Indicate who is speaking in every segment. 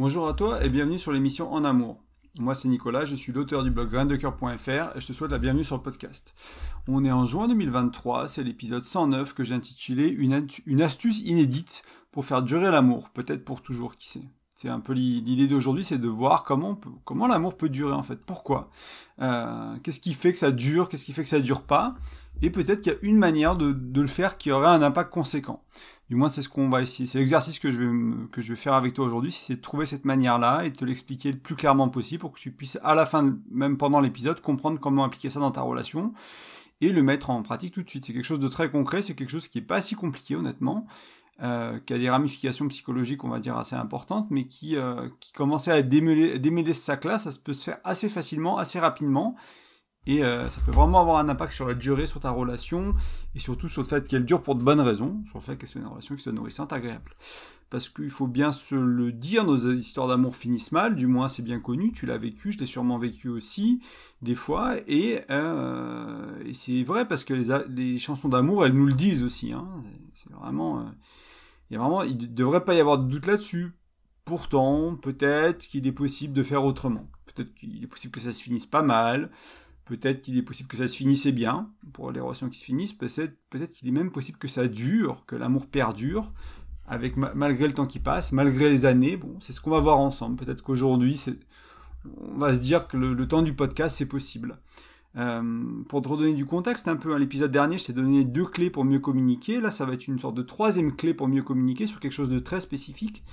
Speaker 1: Bonjour à toi et bienvenue sur l'émission En Amour. Moi c'est Nicolas, je suis l'auteur du blog graindecoeur.fr et je te souhaite la bienvenue sur le podcast. On est en juin 2023, c'est l'épisode 109 que j'ai intitulé une, une astuce inédite pour faire durer l'amour, peut-être pour toujours, qui sait. C'est un peu l'idée d'aujourd'hui, c'est de voir comment, comment l'amour peut durer en fait. Pourquoi? Euh, Qu'est-ce qui fait que ça dure Qu'est-ce qui fait que ça dure pas? Et peut-être qu'il y a une manière de, le faire qui aurait un impact conséquent. Du moins, c'est ce qu'on va essayer. C'est l'exercice que je vais faire avec toi aujourd'hui, c'est de trouver cette manière-là et de te l'expliquer le plus clairement possible pour que tu puisses à la fin, même pendant l'épisode, comprendre comment appliquer ça dans ta relation et le mettre en pratique tout de suite. C'est quelque chose de très concret, c'est quelque chose qui est pas si compliqué honnêtement, euh, qui a des ramifications psychologiques, on va dire assez importantes, mais qui euh, qui commençait à démêler démêler ce sac-là, ça peut se faire assez facilement, assez rapidement. Et euh, ça peut vraiment avoir un impact sur la durée, sur ta relation, et surtout sur le fait qu'elle dure pour de bonnes raisons, sur le fait qu'elle soit une relation qui soit nourrissante, agréable. Parce qu'il faut bien se le dire, nos histoires d'amour finissent mal, du moins c'est bien connu, tu l'as vécu, je l'ai sûrement vécu aussi, des fois, et, c'est vrai parce que les, chansons d'amour, elles nous le disent aussi. Hein. C'est vraiment, il y a vraiment, il devrait pas y avoir de doute là-dessus. Pourtant, peut-être qu'il est possible de faire autrement. Peut-être qu'il est possible que ça se finisse pas mal. Peut-être qu'il est possible que ça se finisse bien, pour les relations qui se finissent. Peut-être peut qu'il est même possible que ça dure, que l'amour perdure, avec malgré le temps qui passe, malgré les années. Bon, c'est ce qu'on va voir ensemble. Peut-être qu'aujourd'hui, on va se dire que le, temps du podcast, c'est possible. Euh, pour te redonner du contexte un peu, hein, l'épisode dernier, je t'ai donné deux clés pour mieux communiquer. Là, ça va être une sorte de troisième clé pour mieux communiquer sur quelque chose de très spécifique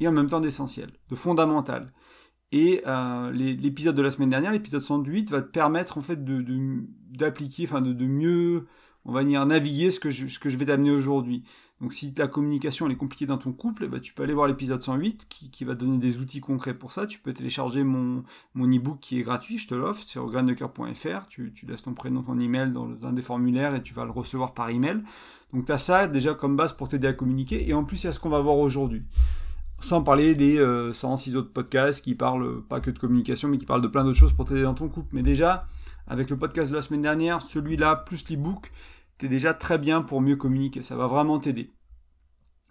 Speaker 1: et en même temps d'essentiel, de fondamental. Et euh, l'épisode de la semaine dernière, l'épisode 108, va te permettre en fait d'appliquer, de, enfin de, de, mieux, on va dire, naviguer ce que je, vais t'amener aujourd'hui. Donc si ta communication elle est compliquée dans ton couple, bah, tu peux aller voir l'épisode 108 qui, va donner des outils concrets pour ça. Tu peux télécharger mon, e-book qui est gratuit, je te l'offre, sur graindecoeur.fr. Tu, tu laisses ton prénom, ton email dans un des formulaires et tu vas le recevoir par email. Donc tu as ça déjà comme base pour t'aider à communiquer. Et en plus, il y a ce qu'on va voir aujourd'hui sans parler des euh, 106 autres podcasts qui parlent pas que de communication, mais qui parlent de plein d'autres choses pour t'aider dans ton couple. Mais déjà, avec le podcast de la semaine dernière, celui-là, plus l'e-book, t'es déjà très bien pour mieux communiquer. Ça va vraiment t'aider.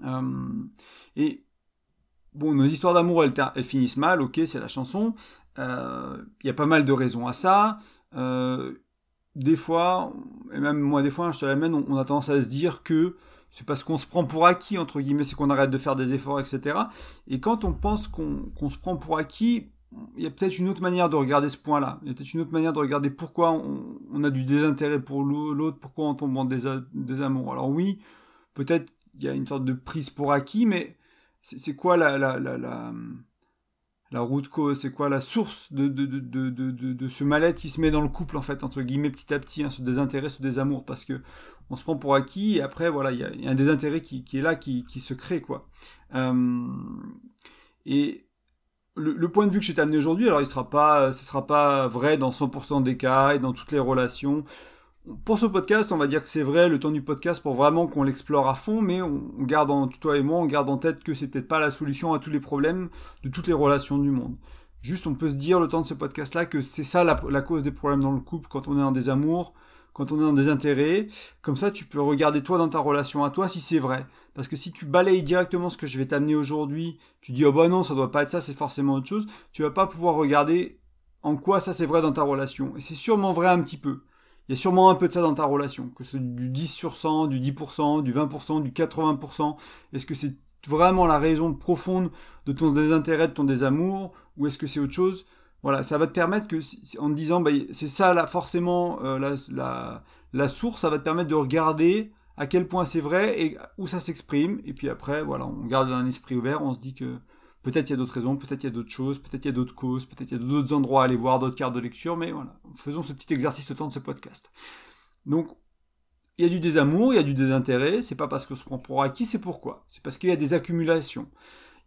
Speaker 1: Euh, et bon, nos histoires d'amour, elles, finissent mal, ok, c'est la chanson. Il euh, y a pas mal de raisons à ça. Euh, des fois, et même moi des fois, je te l'amène, on, on a tendance à se dire que c'est parce qu'on se prend pour acquis, entre guillemets, c'est qu'on arrête de faire des efforts, etc. Et quand on pense qu'on se prend pour acquis, il y a peut-être une autre manière de regarder ce point-là. Il y a peut-être une autre manière de regarder pourquoi on, a du désintérêt pour l'autre, pourquoi on tombe en désamour. Alors oui, peut-être il y a une sorte de prise pour acquis, mais c'est quoi la, la, la, la la route cause, c'est quoi la source de, de, de, de, de ce mal-être qui se met dans le couple, en fait, entre guillemets, petit à petit, hein, ce désintérêt, ce désamour, parce que on se prend pour acquis, et après, voilà, il y a, y a, un désintérêt qui, qui est là, qui, qui, se crée, quoi. Euh, et le, point de vue que je t'ai amené aujourd'hui, alors il sera pas, ce sera pas vrai dans 100% des cas et dans toutes les relations, pour ce podcast, on va dire que c'est vrai, le temps du podcast pour vraiment qu'on l'explore à fond, mais on garde en, toi et moi, on garde en tête que c'est peut-être pas la solution à tous les problèmes de toutes les relations du monde. Juste, on peut se dire le temps de ce podcast-là que c'est ça la, cause des problèmes dans le couple quand on est en désamour, quand on est dans des intérêts. Comme ça, tu peux regarder toi dans ta relation à toi si c'est vrai. Parce que si tu balayes directement ce que je vais t'amener aujourd'hui, tu dis oh bah non, ça doit pas être ça, c'est forcément autre chose, tu vas pas pouvoir regarder en quoi ça c'est vrai dans ta relation. Et c'est sûrement vrai un petit peu il y a sûrement un peu de ça dans ta relation, que c'est du 10 sur 100, du 10%, du 20%, du 80%. Est-ce que c'est vraiment la raison profonde de ton désintérêt, de ton désamour, ou est-ce que c'est autre chose? Voilà, ça va te permettre que, en te disant, bah, c'est ça là, forcément euh, la, la, la source, ça va te permettre de regarder à quel point c'est vrai et où ça s'exprime. Et puis après, voilà, on garde un esprit ouvert, on se dit que Peut-être il y a d'autres raisons, peut-être il y a d'autres choses, peut-être il y a d'autres causes, peut-être il y a d'autres endroits à aller voir, d'autres cartes de lecture, mais voilà, faisons ce petit exercice au temps de ce podcast. Donc, il y a du désamour, il y a du désintérêt, c'est pas parce qu'on se prend pour acquis, c'est pourquoi? C'est parce qu'il y a des accumulations.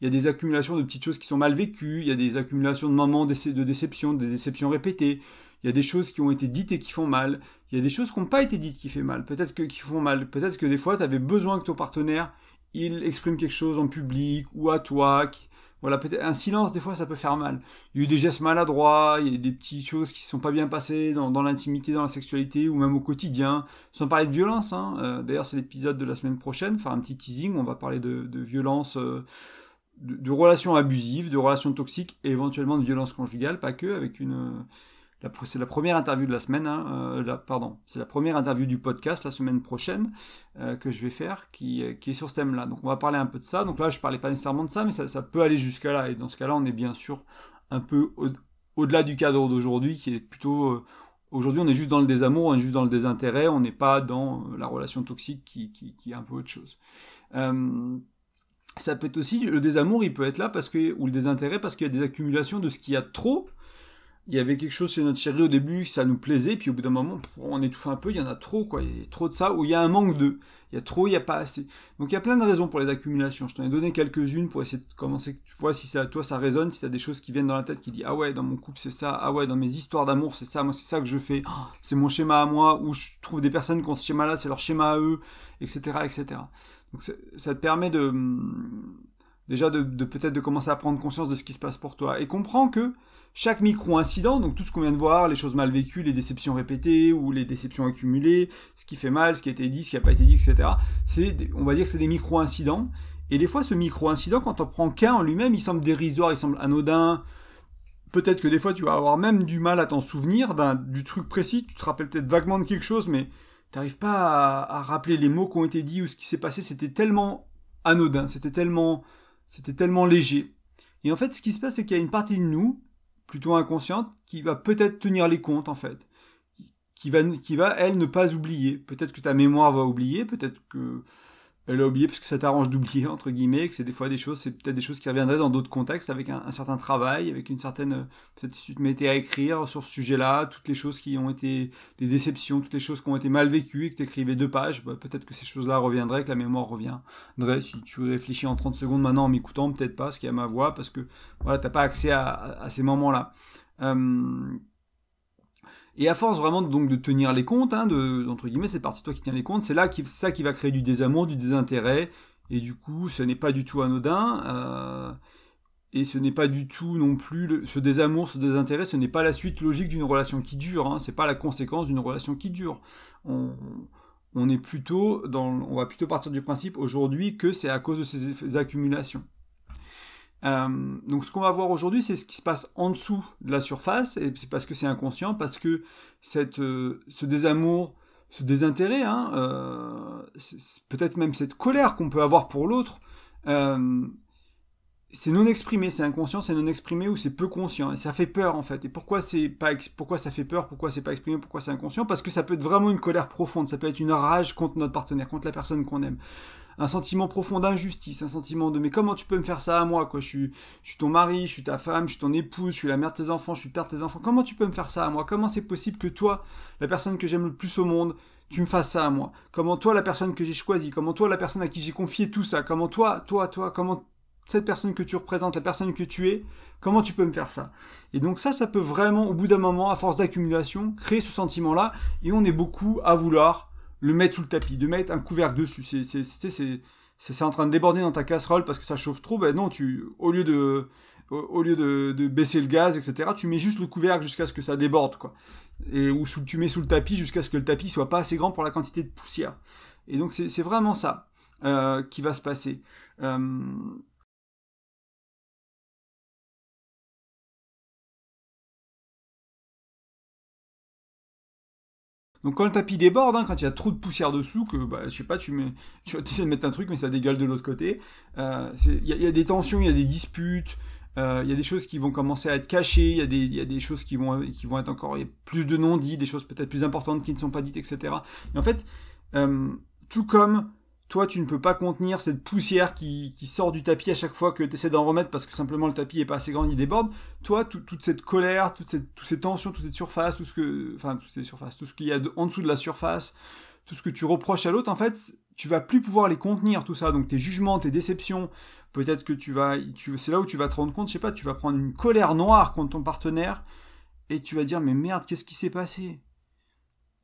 Speaker 1: Il y a des accumulations de petites choses qui sont mal vécues, il y a des accumulations de moments de déception, des déceptions répétées, il y a des choses qui ont été dites et qui font mal, il y a des choses qui n'ont pas été dites qui font mal, peut-être que qui font mal, peut-être que des fois tu avais besoin que ton partenaire il exprime quelque chose en public ou à toi, voilà, peut-être un silence, des fois, ça peut faire mal. Il y a eu des gestes maladroits, il y a des petites choses qui ne sont pas bien passées dans, l'intimité, dans la sexualité, ou même au quotidien, sans parler de violence. Hein. Euh, D'ailleurs, c'est l'épisode de la semaine prochaine, faire un petit teasing, on va parler de, de violence, euh, de, relations abusives, de relations toxiques et éventuellement de violences conjugales, pas que, avec une... C'est la première interview de la semaine, hein, pardon, c'est la première interview du podcast la semaine prochaine que je vais faire qui, est sur ce thème-là. Donc on va parler un peu de ça. Donc là je parlais pas nécessairement de ça, mais ça, peut aller jusqu'à là. Et dans ce cas-là, on est bien sûr un peu au-delà du cadre d'aujourd'hui qui est plutôt Aujourd'hui, on est juste dans le désamour, on est juste dans le désintérêt, on n'est pas dans la relation toxique qui, est un peu autre chose. Euh, ça peut être aussi, le désamour, il peut être là parce que, ou le désintérêt parce qu'il y a des accumulations de ce qu'il y a trop il y avait quelque chose chez notre chérie au début, ça nous plaisait, puis au bout d'un moment, on étouffe un peu, il y en a trop, quoi. Il y a trop de ça, ou il y a un manque de. Il y a trop, il n'y a pas assez. Donc il y a plein de raisons pour les accumulations. Je t'en ai donné quelques-unes pour essayer de commencer. Tu vois si ça, toi ça résonne, si tu as des choses qui viennent dans la tête qui disent Ah ouais, dans mon couple c'est ça, ah ouais, dans mes histoires d'amour c'est ça, moi c'est ça que je fais, oh, c'est mon schéma à moi, ou je trouve des personnes qui ont ce schéma-là, c'est leur schéma à eux, etc. etc. Donc ça te permet de. Déjà de, peut-être de commencer à prendre conscience de ce qui se passe pour toi. Et comprends que chaque micro-incident, donc tout ce qu'on vient de voir, les choses mal vécues, les déceptions répétées ou les déceptions accumulées, ce qui fait mal, ce qui a été dit, ce qui n'a pas été dit, etc. C'est, on va dire que c'est des micro-incidents. Et des fois, ce micro-incident, quand on prend qu'un en lui-même, il semble dérisoire, il semble anodin. Peut-être que des fois, tu vas avoir même du mal à t'en souvenir d'un, du truc précis. Tu te rappelles peut-être vaguement de quelque chose, mais tu n'arrives pas à, rappeler les mots qui ont été dits ou ce qui s'est passé. C'était tellement anodin, c'était tellement, c'était tellement léger. Et en fait, ce qui se passe, c'est qu'il y a une partie de nous plutôt inconsciente, qui va peut-être tenir les comptes en fait, qui va elle ne pas oublier. Peut-être que ta mémoire va oublier, peut-être que elle a oublié parce que ça t'arrange d'oublier, entre guillemets, que c'est des fois des choses, c'est peut-être des choses qui reviendraient dans d'autres contextes, avec un, certain travail, avec une certaine, peut-être si tu te mettais à écrire sur ce sujet-là, toutes les choses qui ont été des déceptions, toutes les choses qui ont été mal vécues et que tu écrivais deux pages, bah, peut-être que ces choses-là reviendraient, que la mémoire reviendrait. Si tu réfléchis en 30 secondes maintenant en m'écoutant, peut-être pas, ce qui est à ma voix, parce que voilà, t'as pas accès à, ces moments-là. Euh, et à force vraiment donc de tenir les comptes, hein, de, entre guillemets, c'est partie toi qui tient les comptes, c'est là qui, ça qui va créer du désamour, du désintérêt, et du coup, ce n'est pas du tout anodin, euh, et ce n'est pas du tout non plus, ce désamour, ce désintérêt, ce n'est pas la suite logique d'une relation qui dure, hein, c'est pas la conséquence d'une relation qui dure. On, on est plutôt dans, on va plutôt partir du principe aujourd'hui que c'est à cause de ces accumulations. Euh, donc ce qu'on va voir aujourd'hui, c'est ce qui se passe en dessous de la surface, et c'est parce que c'est inconscient, parce que cette, euh, ce désamour, ce désintérêt, hein, euh, peut-être même cette colère qu'on peut avoir pour l'autre, c'est non exprimé, c'est inconscient, c'est non exprimé ou c'est peu conscient. Et ça fait peur en fait. Et pourquoi c'est pas pourquoi ça fait peur, pourquoi c'est pas exprimé, pourquoi c'est inconscient? Parce que ça peut être vraiment une colère profonde, ça peut être une rage contre notre partenaire, contre la personne qu'on aime, un sentiment profond d'injustice, un sentiment de mais comment tu peux me faire ça à moi quoi? Je suis je suis ton mari, je suis ta femme, je suis ton épouse, je suis la mère de tes enfants, je suis le père de tes enfants. Comment tu peux me faire ça à moi? Comment c'est possible que toi, la personne que j'aime le plus au monde, tu me fasses ça à moi? Comment toi, la personne que j'ai choisie Comment toi, la personne à qui j'ai confié tout ça Comment toi, toi, toi, comment cette personne que tu représentes, la personne que tu es, comment tu peux me faire ça? Et donc ça, ça peut vraiment, au bout d'un moment, à force d'accumulation, créer ce sentiment-là, et on est beaucoup à vouloir le mettre sous le tapis, de mettre un couvercle dessus. C'est en train de déborder dans ta casserole parce que ça chauffe trop, ben non, tu, au lieu de, au, lieu de, baisser le gaz, etc., tu mets juste le couvercle jusqu'à ce que ça déborde, quoi. Et, ou sous, tu mets sous le tapis jusqu'à ce que le tapis soit pas assez grand pour la quantité de poussière. Et donc c'est vraiment ça euh, qui va se passer. Euh, Donc quand le tapis déborde, hein, quand il y a trop de poussière dessous, que bah, je sais pas, tu essaies de mettre un truc mais ça dégueule de l'autre côté. Euh, il y, a des tensions, il y a des disputes, euh, il y a des choses qui vont commencer à être cachées, il y, a des, choses qui vont, qui vont être encore, plus de non-dits, des choses peut-être plus importantes qui ne sont pas dites, etc. Et en fait, euh, tout comme toi, tu ne peux pas contenir cette poussière qui, sort du tapis à chaque fois que tu essaies d'en remettre parce que simplement le tapis est pas assez grand, il déborde. Toi, toute cette colère, toute cette, toutes ces tensions, toute cette surface, tout ce que, enfin, toutes ces surfaces, tout ce qu'il y a en dessous de la surface, tout ce que tu reproches à l'autre, en fait, tu vas plus pouvoir les contenir, tout ça. Donc tes jugements, tes déceptions, peut-être que tu vas, c'est là où tu vas te rendre compte, je sais pas, tu vas prendre une colère noire contre ton partenaire et tu vas dire, mais merde, qu'est-ce qui s'est passé?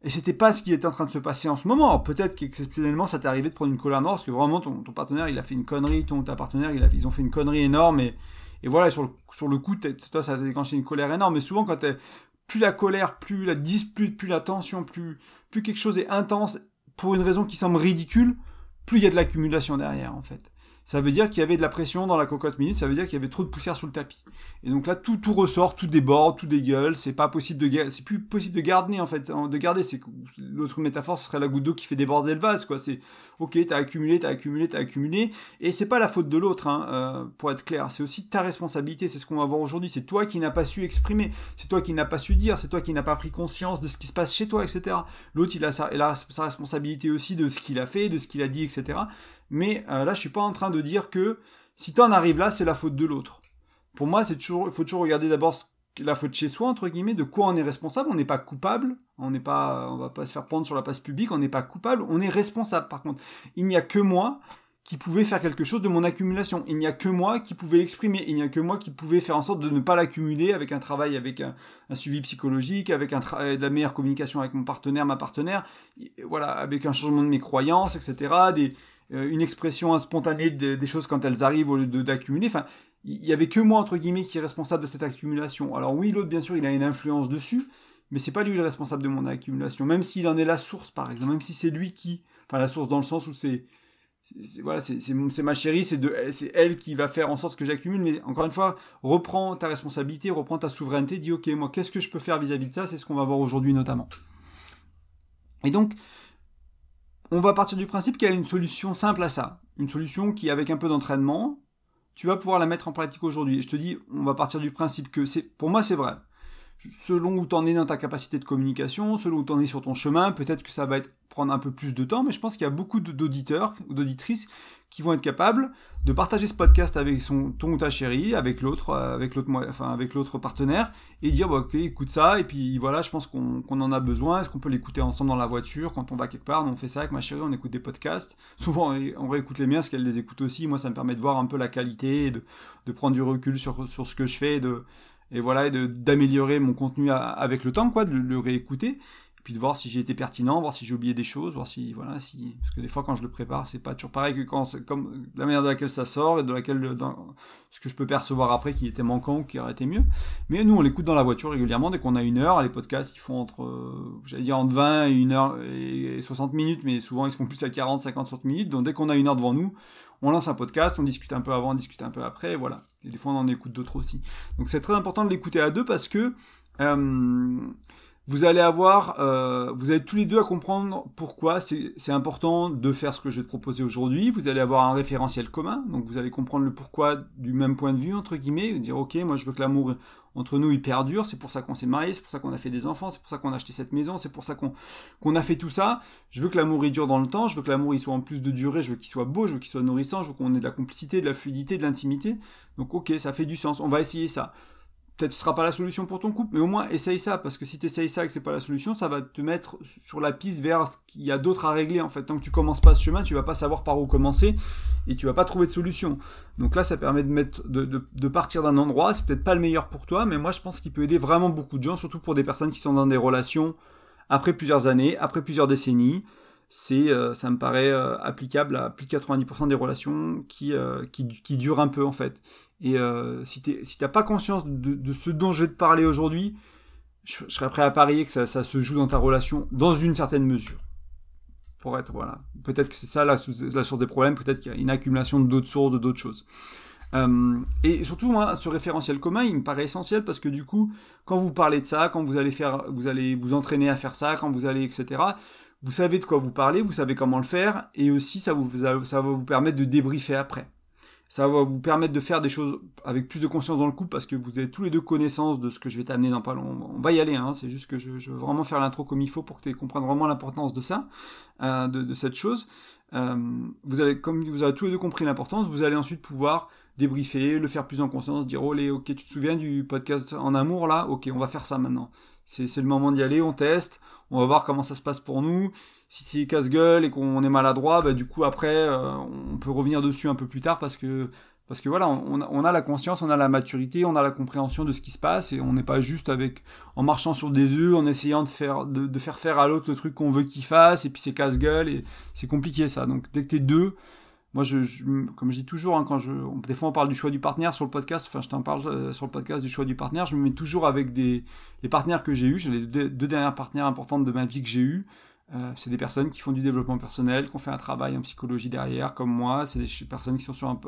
Speaker 1: Et c'était pas ce qui était en train de se passer en ce moment. Peut-être qu'exceptionnellement, ça t'est arrivé de prendre une colère noire parce que vraiment ton, partenaire, il a fait une connerie, ton ta partenaire, il a, ils ont fait une connerie énorme et, et voilà, sur le, sur le coup, toi, ça a déclenché une colère énorme. Mais souvent, quand plus la colère, plus la dispute, plus la tension, plus, plus quelque chose est intense pour une raison qui semble ridicule, plus il y a de l'accumulation derrière, en fait. Ça veut dire qu'il y avait de la pression dans la cocotte minute, ça veut dire qu'il y avait trop de poussière sous le tapis. Et donc là, tout, tout ressort, tout déborde, tout dégueule, c'est pas possible de, c'est plus possible de garder, en fait, de garder, c'est, l'autre métaphore, ce serait la goutte d'eau qui fait déborder le vase, quoi, c'est, ok, t'as accumulé, t'as accumulé, t'as accumulé, et c'est pas la faute de l'autre, hein, euh, pour être clair, c'est aussi ta responsabilité, c'est ce qu'on va voir aujourd'hui, c'est toi qui n'as pas su exprimer, c'est toi qui n'as pas su dire, c'est toi qui n'as pas pris conscience de ce qui se passe chez toi, etc. L'autre, il a sa, il a sa responsabilité aussi de ce qu'il a fait, de ce qu'il a dit, etc. Mais euh, là, je suis pas en train de dire que si tu en arrives là, c'est la faute de l'autre. Pour moi, c'est toujours, il faut toujours regarder d'abord la faute chez soi entre guillemets, de quoi on est responsable. On n'est pas coupable, on n'est pas, on va pas se faire prendre sur la place publique. On n'est pas coupable, on est responsable. Par contre, il n'y a que moi qui pouvait faire quelque chose de mon accumulation. Il n'y a que moi qui pouvais l'exprimer. Il n'y a que moi qui pouvais faire en sorte de ne pas l'accumuler avec un travail, avec un, suivi psychologique, avec un de la meilleure communication avec mon partenaire, ma partenaire, voilà, avec un changement de mes croyances, etc. Euh, une expression spontanée des choses quand elles arrivent au lieu d'accumuler. Enfin, il y avait que moi entre guillemets qui est responsable de cette accumulation. Alors oui, l'autre bien sûr, il a une influence dessus, mais c'est pas lui le responsable de mon accumulation. Même s'il en est la source, par exemple, même si c'est lui qui, enfin la source dans le sens où c'est voilà, c'est ma chérie, c'est elle qui va faire en sorte que j'accumule. Mais encore une fois, reprends ta responsabilité, reprends ta souveraineté, dis ok, moi, qu'est-ce que je peux faire vis-à-vis -vis de ça? C'est ce qu'on va voir aujourd'hui notamment. Et donc, on va partir du principe qu'il y a une solution simple à ça. Une solution qui, avec un peu d'entraînement, tu vas pouvoir la mettre en pratique aujourd'hui. Et je te dis, on va partir du principe que c'est, pour moi, c'est vrai selon où tu en es dans ta capacité de communication, selon où tu en es sur ton chemin, peut-être que ça va être, prendre un peu plus de temps, mais je pense qu'il y a beaucoup d'auditeurs ou d'auditrices qui vont être capables de partager ce podcast avec son, ton ou ta chérie, avec l'autre, euh, avec l'autre, enfin, avec l'autre partenaire, et dire, bah, ok, écoute ça, et puis voilà, je pense qu'on en a besoin, est-ce qu'on peut l'écouter ensemble dans la voiture, quand on va quelque part, on fait ça avec ma chérie, on écoute des podcasts, souvent on réécoute les miens, parce qu'elle les écoute aussi, moi ça me permet de voir un peu la qualité, de, de prendre du recul sur, sur ce que je fais, de, et voilà, d'améliorer mon contenu avec le temps, quoi, de le réécouter puis de voir si j'ai été pertinent, voir si j'ai oublié des choses, voir si voilà si parce que des fois quand je le prépare c'est pas toujours pareil que quand comme la manière de laquelle ça sort et de laquelle ce que je peux percevoir après qui était manquant ou qui aurait été mieux. Mais nous on l'écoute dans la voiture régulièrement dès qu'on a une heure. Les podcasts ils font entre j'allais dire entre 20 et 1 heure et 60 minutes, mais souvent ils se font plus à 40, 50, 60 minutes. Donc dès qu'on a une heure devant nous, on lance un podcast, on discute un peu avant, on discute un peu après, voilà. Et des fois on en écoute d'autres aussi. Donc c'est très important de l'écouter à deux parce que euh, vous allez avoir, euh, vous allez tous les deux à comprendre pourquoi c'est important de faire ce que je vais te proposer aujourd'hui. Vous allez avoir un référentiel commun, donc vous allez comprendre le pourquoi du même point de vue entre guillemets, dire ok, moi je veux que l'amour entre nous il perdure, c'est pour ça qu'on s'est marié, c'est pour ça qu'on a fait des enfants, c'est pour ça qu'on a acheté cette maison, c'est pour ça qu'on qu'on a fait tout ça. Je veux que l'amour il dure dans le temps, je veux que l'amour il soit en plus de durée, je veux qu'il soit beau, je veux qu'il soit nourrissant, je veux qu'on ait de la complicité, de la fluidité, de l'intimité. Donc ok, ça fait du sens, on va essayer ça peut-être ce sera pas la solution pour ton couple, mais au moins essaye ça, parce que si tu essayes ça et que c'est pas la solution, ça va te mettre sur la piste vers ce qu'il y a d'autres à régler en fait. Tant que tu commences pas ce chemin, tu vas pas savoir par où commencer et tu vas pas trouver de solution. Donc là, ça permet de mettre, de, partir d'un endroit. C'est peut-être pas le meilleur pour toi, mais moi je pense qu'il peut aider vraiment beaucoup de gens, surtout pour des personnes qui sont dans des relations après plusieurs années, après plusieurs décennies. C'est, euh, ça me paraît euh, applicable à plus de 90% des relations qui, euh, qui, qui durent un peu en fait. Et si tu n'as pas conscience de, ce dont je vais te parler aujourd'hui, je, serais prêt à parier que ça, se joue dans ta relation dans une certaine mesure. Pour être, voilà. Peut-être que c'est ça la, source des problèmes, peut-être qu'il y a une accumulation d'autres sources, d'autres choses. Et surtout, moi, ce référentiel commun, il me paraît essentiel parce que du coup, quand vous parlez de ça, quand vous allez faire, vous allez vous entraîner à faire ça, quand vous allez, etc., vous savez de quoi vous parlez, vous savez comment le faire, et aussi ça, vous, va vous permettre de débriefer après. Ça va vous permettre de faire des choses avec plus de conscience dans le couple parce que vous avez tous les deux connaissance de ce que je vais t'amener dans pas longtemps. On va y aller, hein, c'est juste que je, veux vraiment faire l'intro comme il faut pour que tu comprennes vraiment l'importance de ça, euh, de, cette chose. Euh, vous allez, comme vous avez tous les deux compris l'importance, vous allez ensuite pouvoir débriefer, le faire plus en conscience, dire oh ok, tu te souviens du podcast en amour là, ok, on va faire ça maintenant. C'est le moment d'y aller, on teste, on va voir comment ça se passe pour nous. Si c'est casse-gueule et qu'on est maladroit, bah, du coup après, euh, on peut revenir dessus un peu plus tard parce que parce que voilà, on, a la conscience, on a la maturité, on a la compréhension de ce qui se passe et on n'est pas juste avec en marchant sur des œufs, en essayant de faire de, faire faire à l'autre le truc qu'on veut qu'il fasse et puis c'est casse-gueule et c'est compliqué ça. Donc dès que t'es deux, moi, je, comme je dis toujours, hein, quand je, des fois on parle du choix du partenaire sur le podcast, enfin je t'en parle euh, sur le podcast du choix du partenaire, je me mets toujours avec des, les partenaires que j'ai eus, j'ai les deux, dernières partenaires importantes de ma vie que j'ai eues, Euh, c'est des personnes qui font du développement personnel, qui ont fait un travail en psychologie derrière, comme moi. C'est des personnes qui sont sur un,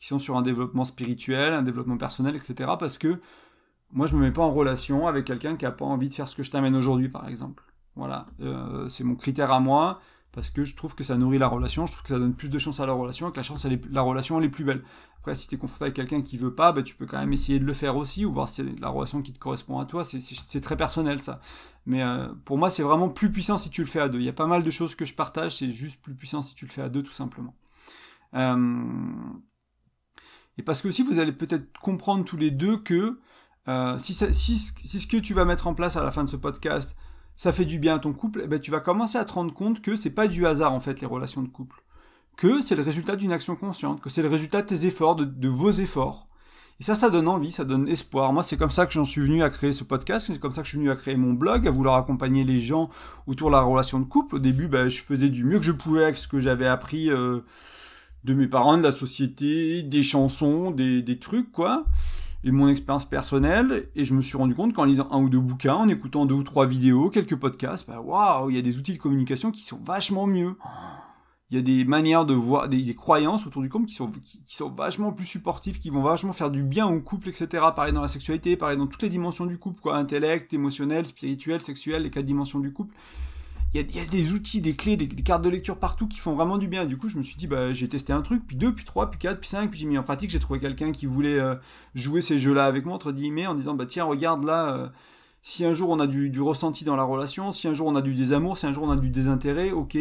Speaker 1: qui sont sur un développement spirituel, un développement personnel, etc. Parce que moi, je me mets pas en relation avec quelqu'un qui a pas envie de faire ce que je t'amène aujourd'hui, par exemple. Voilà, euh, c'est mon critère à moi parce que je trouve que ça nourrit la relation, je trouve que ça donne plus de chance à la relation, et que la chance, la relation, elle est plus belle. Après, si tu es confronté avec quelqu'un qui veut pas, bah, tu peux quand même essayer de le faire aussi, ou voir si c'est la relation qui te correspond à toi, c'est très personnel ça. Mais euh, pour moi, c'est vraiment plus puissant si tu le fais à deux. Il y a pas mal de choses que je partage, c'est juste plus puissant si tu le fais à deux, tout simplement. Euh, et parce que aussi, vous allez peut-être comprendre tous les deux que euh, si, si ce que tu vas mettre en place à la fin de ce podcast, ça fait du bien à ton couple, eh ben, tu vas commencer à te rendre compte que c'est pas du hasard en fait les relations de couple, que c'est le résultat d'une action consciente, que c'est le résultat de tes efforts, de, vos efforts. Et ça, ça donne envie, ça donne espoir. Moi, c'est comme ça que j'en suis venu à créer ce podcast, c'est comme ça que je suis venu à créer mon blog, à vouloir accompagner les gens autour de la relation de couple. Au début, ben, je faisais du mieux que je pouvais avec ce que j'avais appris euh, de mes parents, de la société, des chansons, des, des trucs, quoi et mon expérience personnelle, et je me suis rendu compte qu'en lisant un ou deux bouquins, en écoutant deux ou trois vidéos, quelques podcasts, bah waouh, il y a des outils de communication qui sont vachement mieux. Il y a des manières de voir, des, croyances autour du couple qui sont, qui, sont vachement plus supportives, qui vont vachement faire du bien au couple, etc. Pareil dans la sexualité, pareil dans toutes les dimensions du couple, quoi, intellect, émotionnel, spirituel, sexuel, les quatre dimensions du couple il y, a, des outils, des clés, des, cartes de lecture partout qui font vraiment du bien. Du coup, je me suis dit, bah, j'ai testé un truc, puis deux, puis trois, puis quatre, puis cinq, puis j'ai mis en pratique. J'ai trouvé quelqu'un qui voulait euh, jouer ces jeux-là avec moi, entre guillemets, en disant, bah, tiens, regarde là, euh, si un jour on a du, ressenti dans la relation, si un jour on a du désamour, si un jour on a du désintérêt, ok,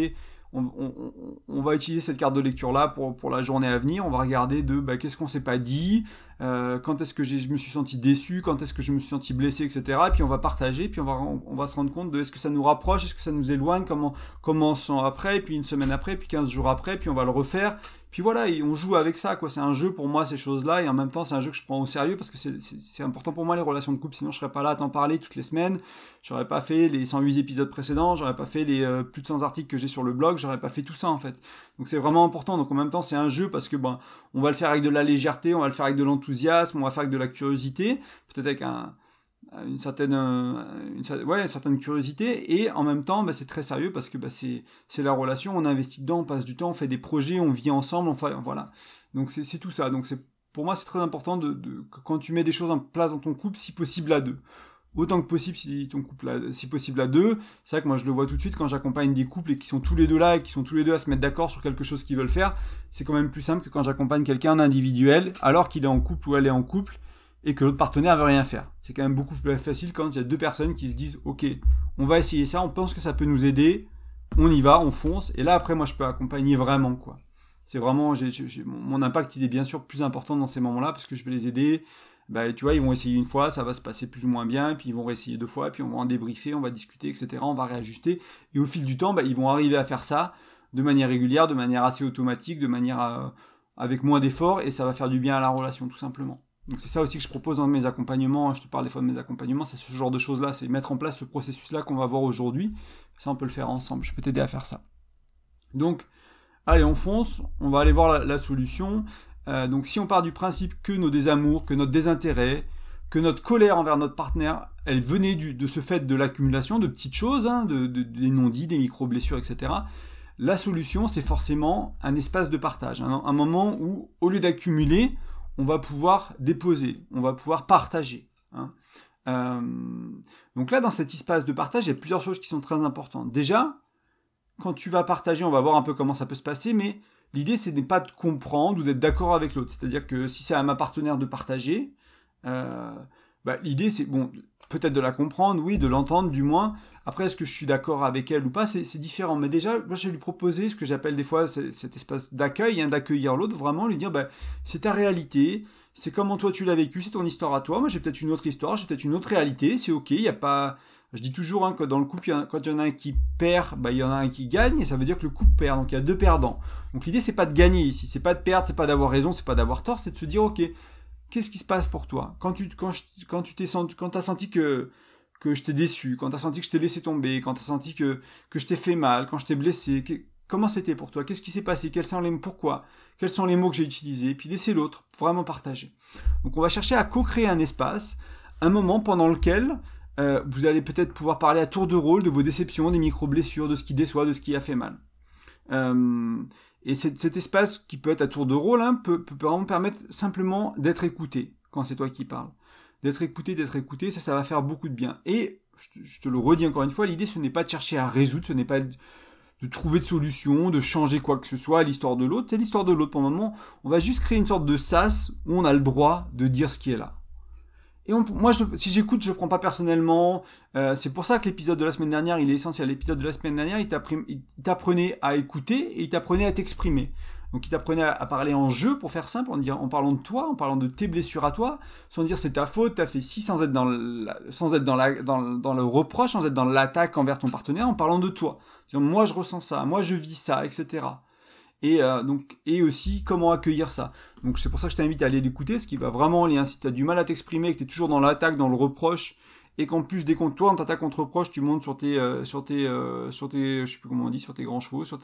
Speaker 1: on, va utiliser cette carte de lecture là pour, pour la journée à venir. On va regarder de bah, qu'est-ce qu'on s'est pas dit, euh, quand est-ce que je me suis senti déçu, quand est-ce que je me suis senti blessé, etc. Et puis on va partager, puis on va, va se rendre compte de est-ce que ça nous rapproche, est-ce que ça nous éloigne, comment, comment on se sent après, puis une semaine après, puis 15 jours après, puis on va le refaire. Puis voilà, et on joue avec ça, quoi. C'est un jeu pour moi, ces choses-là, et en même temps, c'est un jeu que je prends au sérieux parce que c'est important pour moi, les relations de couple. Sinon, je serais pas là à t'en parler toutes les semaines. J'aurais pas fait les 108 épisodes précédents, j'aurais pas fait les euh, plus de 100 articles que j'ai sur le blog, j'aurais pas fait tout ça, en fait. Donc, c'est vraiment important. Donc, en même temps, c'est un jeu parce que, ben, on va le faire avec de la légèreté, on va le faire avec de l'enthousiasme, on va faire avec de la curiosité, peut-être avec un, une certaine, une, ouais, une certaine curiosité et en même temps bah, c'est très sérieux parce que bah, c'est, la relation, on investit dedans, on passe du temps, on fait des projets, on vit ensemble, enfin voilà. Donc c'est, tout ça. Donc pour moi c'est très important de, quand tu mets des choses en place dans ton couple, si possible à deux. Autant que possible si ton couple si possible à deux. C'est vrai que moi je le vois tout de suite quand j'accompagne des couples et qui sont tous les deux là et qui sont tous les deux à se mettre d'accord sur quelque chose qu'ils veulent faire, c'est quand même plus simple que quand j'accompagne quelqu'un individuel alors qu'il est en couple ou elle est en couple et que l'autre partenaire veut rien faire. C'est quand même beaucoup plus facile quand il y a deux personnes qui se disent ok, on va essayer ça, on pense que ça peut nous aider, on y va, on fonce, et là après moi je peux accompagner vraiment quoi. C'est vraiment, mon impact il est bien sûr plus important dans ces moments-là parce que je vais les aider. Bah, tu vois, ils vont essayer une fois, ça va se passer plus ou moins bien, puis ils vont réessayer deux fois, puis on va en débriefer, on va discuter, etc. On va réajuster, et au fil du temps, bah, ils vont arriver à faire ça de manière régulière, de manière assez automatique, de manière euh, avec moins d'efforts, et ça va faire du bien à la relation tout simplement. Donc c'est ça aussi que je propose dans mes accompagnements, je te parle des fois de mes accompagnements, c'est ce genre de choses-là, c'est mettre en place ce processus-là qu'on va voir aujourd'hui. Ça, on peut le faire ensemble, je peux t'aider à faire ça. Donc, allez, on fonce, on va aller voir la, solution. Euh, donc si on part du principe que nos désamours, que notre désintérêt, que notre colère envers notre partenaire, elle venait du, de ce fait de l'accumulation de petites choses, hein, de, des non-dits, des micro-blessures, etc. La solution, c'est forcément un espace de partage, un moment où, au lieu d'accumuler, on va pouvoir déposer, on va pouvoir partager. Hein. Euh, donc là, dans cet espace de partage, il y a plusieurs choses qui sont très importantes. Déjà, quand tu vas partager, on va voir un peu comment ça peut se passer, mais l'idée, c'est de pas de comprendre ou d'être d'accord avec l'autre. C'est-à-dire que si c'est à ma partenaire de partager, euh, bah, l'idée, c'est bon, peut-être de la comprendre, oui, de l'entendre du moins. Après, est-ce que je suis d'accord avec elle ou pas C'est différent. Mais déjà, moi, je lui proposer ce que j'appelle des fois cet espace d'accueil, hein, d'accueillir l'autre, vraiment lui dire, bah, c'est ta réalité, c'est comment toi tu l'as vécu, c'est ton histoire à toi. Moi, j'ai peut-être une autre histoire, j'ai peut-être une autre réalité, c'est ok, il n'y a pas... Je dis toujours hein, que dans le couple, quand il y en a un qui perd, bah, il y en a un qui gagne, et ça veut dire que le couple perd. Donc il y a deux perdants. Donc l'idée, c'est pas de gagner ici, c'est pas de perdre, c'est pas d'avoir raison, c'est pas d'avoir tort, c'est de se dire, ok, qu'est-ce qui se passe pour toi? Quand tu quand, quand tu t'es senti quand as senti que que je t'ai déçu, quand tu as senti que je t'ai laissé tomber, quand tu as senti que que je t'ai fait mal, quand je t'ai blessé, comment c'était pour toi? Qu'est-ce qui s'est passé? Quels sont les pourquoi? Quels sont les mots que j'ai utilisés? Puis laisser l'autre vraiment partager. Donc on va chercher à co-créer un espace, un moment pendant lequel Euh, vous allez peut-être pouvoir parler à tour de rôle de vos déceptions, des micro-blessures, de ce qui déçoit, de ce qui a fait mal. Euh, et cet, espace qui peut être à tour de rôle hein, peut, vraiment permettre simplement d'être écouté quand c'est toi qui parles. D'être écouté, d'être écouté, ça, ça va faire beaucoup de bien. Et je te, le redis encore une fois, l'idée ce n'est pas de chercher à résoudre, ce n'est pas de, trouver de solution, de changer quoi que ce soit à l'histoire de l'autre. C'est l'histoire de l'autre pour le moment. On va juste créer une sorte de sas où on a le droit de dire ce qui est là. Et moi, si j'écoute, je ne prends pas personnellement. Euh, c'est pour ça que l'épisode de la semaine dernière, il est essentiel. L'épisode de la semaine dernière, il t'apprenait à écouter et il t'apprenait à t'exprimer. Donc il t'apprenait à, parler en jeu, pour faire simple, en, parlant de toi, en parlant de tes blessures à toi, sans dire c'est ta faute, t'as fait ci, sans être dans, le reproche, sans être dans l'attaque envers ton partenaire, en parlant de toi. moi je ressens ça, moi je vis ça, etc et euh, et aussi comment accueillir ça. Donc c'est pour ça que je t'invite à aller l'écouter, ce qui va vraiment aller. Si tu as du mal à t'exprimer, que tu es toujours dans l'attaque, dans le reproche, et qu'en plus dès qu'on toi on t'attaque contre reproche, tu montes sur tes euh, sur tes euh, sur tes je sais plus comment on dit sur tes grands chevaux, sur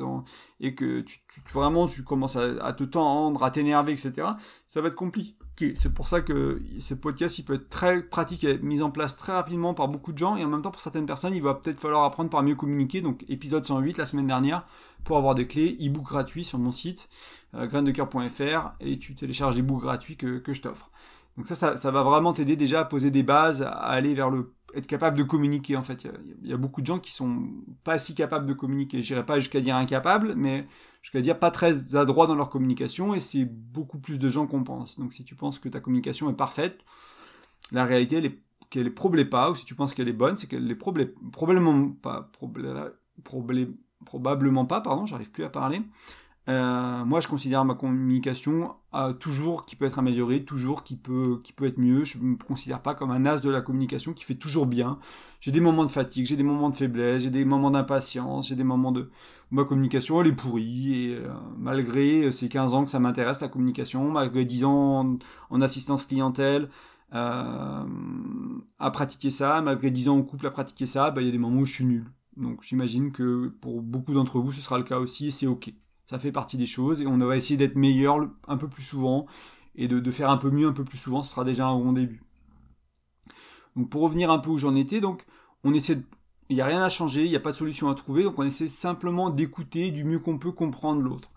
Speaker 1: et que tu, vraiment tu commences à, te tendre, à t'énerver, etc. Ça va être compliqué. C'est pour ça que ce podcast il peut être très pratique et mis en place très rapidement par beaucoup de gens et en même temps pour certaines personnes il va peut-être falloir apprendre par mieux communiquer. Donc épisode 108 la semaine dernière pour avoir des clés, e-book gratuit sur mon site, euh, graindecoeur.fr, et tu télécharges des books gratuits que, que je t'offre. Donc ça, ça, va vraiment t'aider déjà à poser des bases, à aller vers le être capable de communiquer en fait. Il y, a, beaucoup de gens qui sont pas si capables de communiquer. J'irai pas jusqu'à dire incapables, mais jusqu'à dire pas très adroits dans leur communication et c'est beaucoup plus de gens qu'on pense. Donc si tu penses que ta communication est parfaite, la réalité elle est qu'elle est problème pas, ou si tu penses qu'elle est bonne, c'est qu'elle est probablement pas, probablement pas, pardon, j'arrive plus à parler. Euh, moi, je considère ma communication euh, toujours qui peut être améliorée, toujours qui peut, qui peut être mieux. Je ne me considère pas comme un as de la communication qui fait toujours bien. J'ai des moments de fatigue, j'ai des moments de faiblesse, j'ai des moments d'impatience, j'ai des moments de où ma communication elle est pourrie. Euh, malgré ces 15 ans que ça m'intéresse la communication, malgré 10 ans en, assistance clientèle, à pratiquer ça, malgré 10 ans en couple à pratiquer ça, bah, il y a des moments où je suis nul. Donc j'imagine que pour beaucoup d'entre vous, ce sera le cas aussi et c'est ok. Ça fait partie des choses et on va essayer d'être meilleur un peu plus souvent et de, faire un peu mieux un peu plus souvent, ce sera déjà un bon début. Donc pour revenir un peu où j'en étais, donc on essaie il n'y a rien à changer, il n'y a pas de solution à trouver, donc on essaie simplement d'écouter du mieux qu'on peut comprendre l'autre.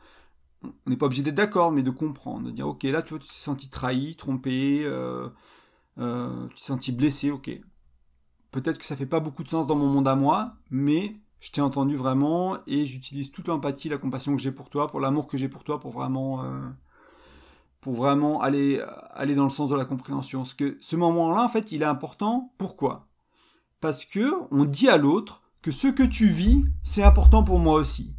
Speaker 1: On n'est pas obligé d'être d'accord, mais de comprendre, de dire ok là tu vois tu senti trahi, trompé, euh, euh, tu t'es senti blessé, ok. Peut-être que ça fait pas beaucoup de sens dans mon monde à moi, mais je t'ai entendu vraiment et j'utilise toute l'empathie, la compassion que j'ai pour toi, pour l'amour que j'ai pour toi, pour vraiment, euh, pour vraiment aller, aller dans le sens de la compréhension. Parce que ce moment-là, en fait, il est important. Pourquoi? Parce que on dit à l'autre que ce que tu vis, c'est important pour moi aussi.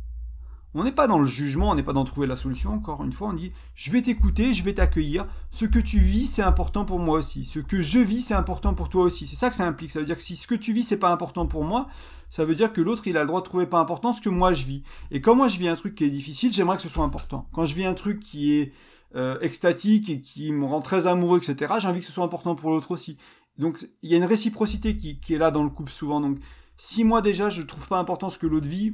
Speaker 1: On n'est pas dans le jugement, on n'est pas dans trouver la solution, encore une fois, on dit je vais t'écouter, je vais t'accueillir, ce que tu vis c'est important pour moi aussi, ce que je vis c'est important pour toi aussi. C'est ça que ça implique, ça veut dire que si ce que tu vis c'est pas important pour moi, ça veut dire que l'autre il a le droit de trouver pas important ce que moi je vis. Et quand moi je vis un truc qui est difficile, j'aimerais que ce soit important. Quand je vis un truc qui est euh, extatique et qui me rend très amoureux, etc., j'ai envie que ce soit important pour l'autre aussi. Donc il y a une réciprocité qui, qui est là dans le couple souvent. Donc si moi déjà je trouve pas important ce que l'autre vit,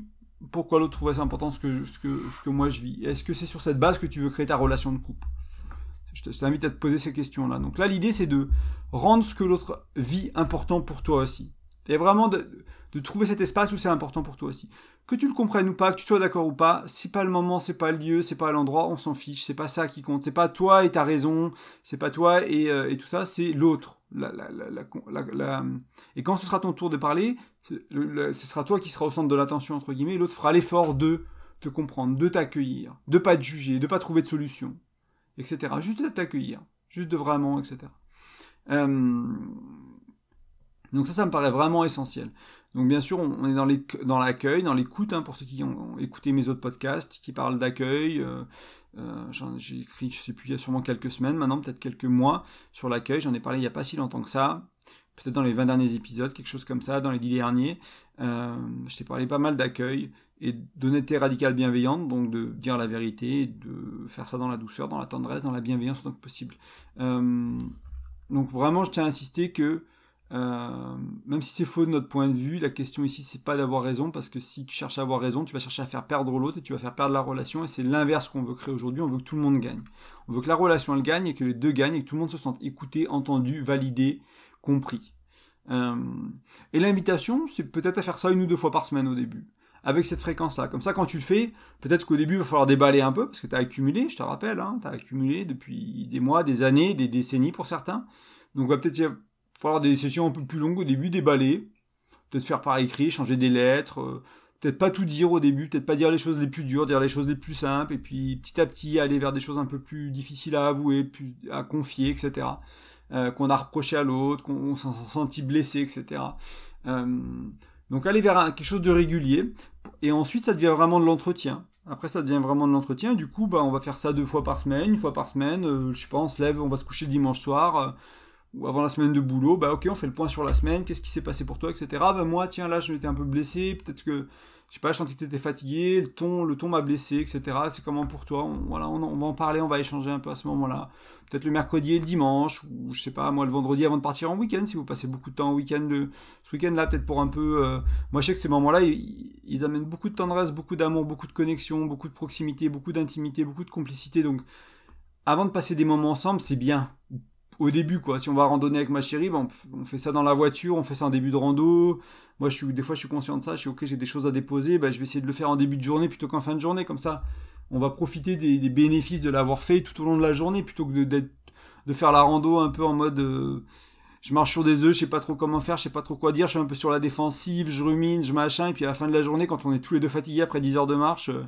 Speaker 1: pourquoi l'autre trouverait ça important ce que, ce que, ce que moi je vis? Est-ce que c'est sur cette base que tu veux créer ta relation de couple? Je t'invite à te poser ces questions-là. Donc là, l'idée, c'est de rendre ce que l'autre vit important pour toi aussi. Et vraiment de, trouver cet espace où c'est important pour toi aussi. Que tu le comprennes ou pas, que tu sois d'accord ou pas, c'est pas le moment, c'est pas le lieu, c'est pas l'endroit, on s'en fiche, c'est pas ça qui compte, c'est pas toi et ta raison, c'est pas toi et, euh, et tout ça, c'est l'autre. La, la, la, et quand ce sera ton tour de parler, ce sera toi qui sera au centre de l'attention, entre guillemets, et l'autre fera l'effort de te comprendre, de t'accueillir, de pas te juger, de pas trouver de solution, etc. Juste de t'accueillir, juste de vraiment, etc. Euh, donc ça, ça me paraît vraiment essentiel. Donc bien sûr, on est dans l'accueil, dans l'écoute, hein, pour ceux qui ont, écouté mes autres podcasts, qui parlent d'accueil. Euh, euh, j'ai écrit, je sais plus, il y a sûrement quelques semaines maintenant, peut-être quelques mois, sur l'accueil. J'en ai parlé il n'y a pas si longtemps que ça. Peut-être dans les 20 derniers épisodes, quelque chose comme ça, dans les 10 derniers. Euh, je t'ai parlé pas mal d'accueil et d'honnêteté radicale bienveillante, donc de dire la vérité, de faire ça dans la douceur, dans la tendresse, dans la bienveillance autant que possible. donc vraiment, je tiens à insister que euh, même si c'est faux de notre point de vue, la question ici c'est pas d'avoir raison parce que si tu cherches à avoir raison, tu vas chercher à faire perdre l'autre et tu vas faire perdre la relation et c'est l'inverse qu'on veut créer aujourd'hui. On veut que tout le monde gagne. On veut que la relation elle gagne et que les deux gagnent et que tout le monde se sente écouté, entendu, validé, compris. et l'invitation, c'est peut-être à faire ça une ou deux fois par semaine au début avec cette fréquence-là. Comme ça, quand tu le fais, peut-être qu'au début, il va falloir déballer un peu, parce que tu as accumulé, je te rappelle, hein, tu as accumulé depuis des mois, des années, des décennies pour certains. Donc, va peut-être falloir des sessions un peu plus longues au début, déballer, peut-être faire par écrit, changer des lettres, euh, peut-être pas tout dire au début, peut-être pas dire les choses les plus dures, dire les choses les plus simples, et puis petit à petit aller vers des choses un peu plus difficiles à avouer, à confier, etc. Euh, qu'on a reproché à l'autre, qu'on s'en sentit blessé, etc. Euh, donc aller vers quelque chose de régulier. Et ensuite, ça devient vraiment de l'entretien. Après, ça devient vraiment de l'entretien. Du coup, bah, on va faire ça deux fois par semaine, une fois par semaine. Euh, je sais pas, on se lève, on va se coucher dimanche soir. Ou avant la semaine de boulot, bah ok, on fait le point sur la semaine, qu'est-ce qui s'est passé pour toi, etc. Bah moi, tiens, là, je m'étais un peu blessé, peut-être que je sais pas, je sentais que tu étais fatigué, le ton, le ton m'a blessé, etc. C'est comment pour toi? On, Voilà, on, va en parler, on va échanger un peu à ce moment-là. Peut-être le mercredi et le dimanche, ou je sais pas, moi le vendredi avant de partir en week-end, si vous passez beaucoup de temps en week-end, le, ce week-end-là, peut-être pour un peu. Euh, moi, je sais que ces moments-là, ils, amènent beaucoup de tendresse, beaucoup d'amour, beaucoup de connexion, beaucoup de proximité, beaucoup d'intimité, beaucoup de complicité. Donc, avant de passer des moments ensemble, c'est bien au début, quoi. Si on va randonner avec ma chérie, ben, on fait ça dans la voiture, on fait ça en début de rando. Moi, je suis, des fois, je suis conscient de ça. Je suis ok, j'ai des choses à déposer. Ben, je vais essayer de le faire en début de journée plutôt qu'en fin de journée. Comme ça, on va profiter des, bénéfices de l'avoir fait tout au long de la journée plutôt que de, faire la rando un peu en mode. Euh, je marche sur des œufs, je sais pas trop comment faire, je sais pas trop quoi dire, je suis un peu sur la défensive, je rumine, je machin, et puis à la fin de la journée, quand on est tous les deux fatigués après 10 heures de marche, euh,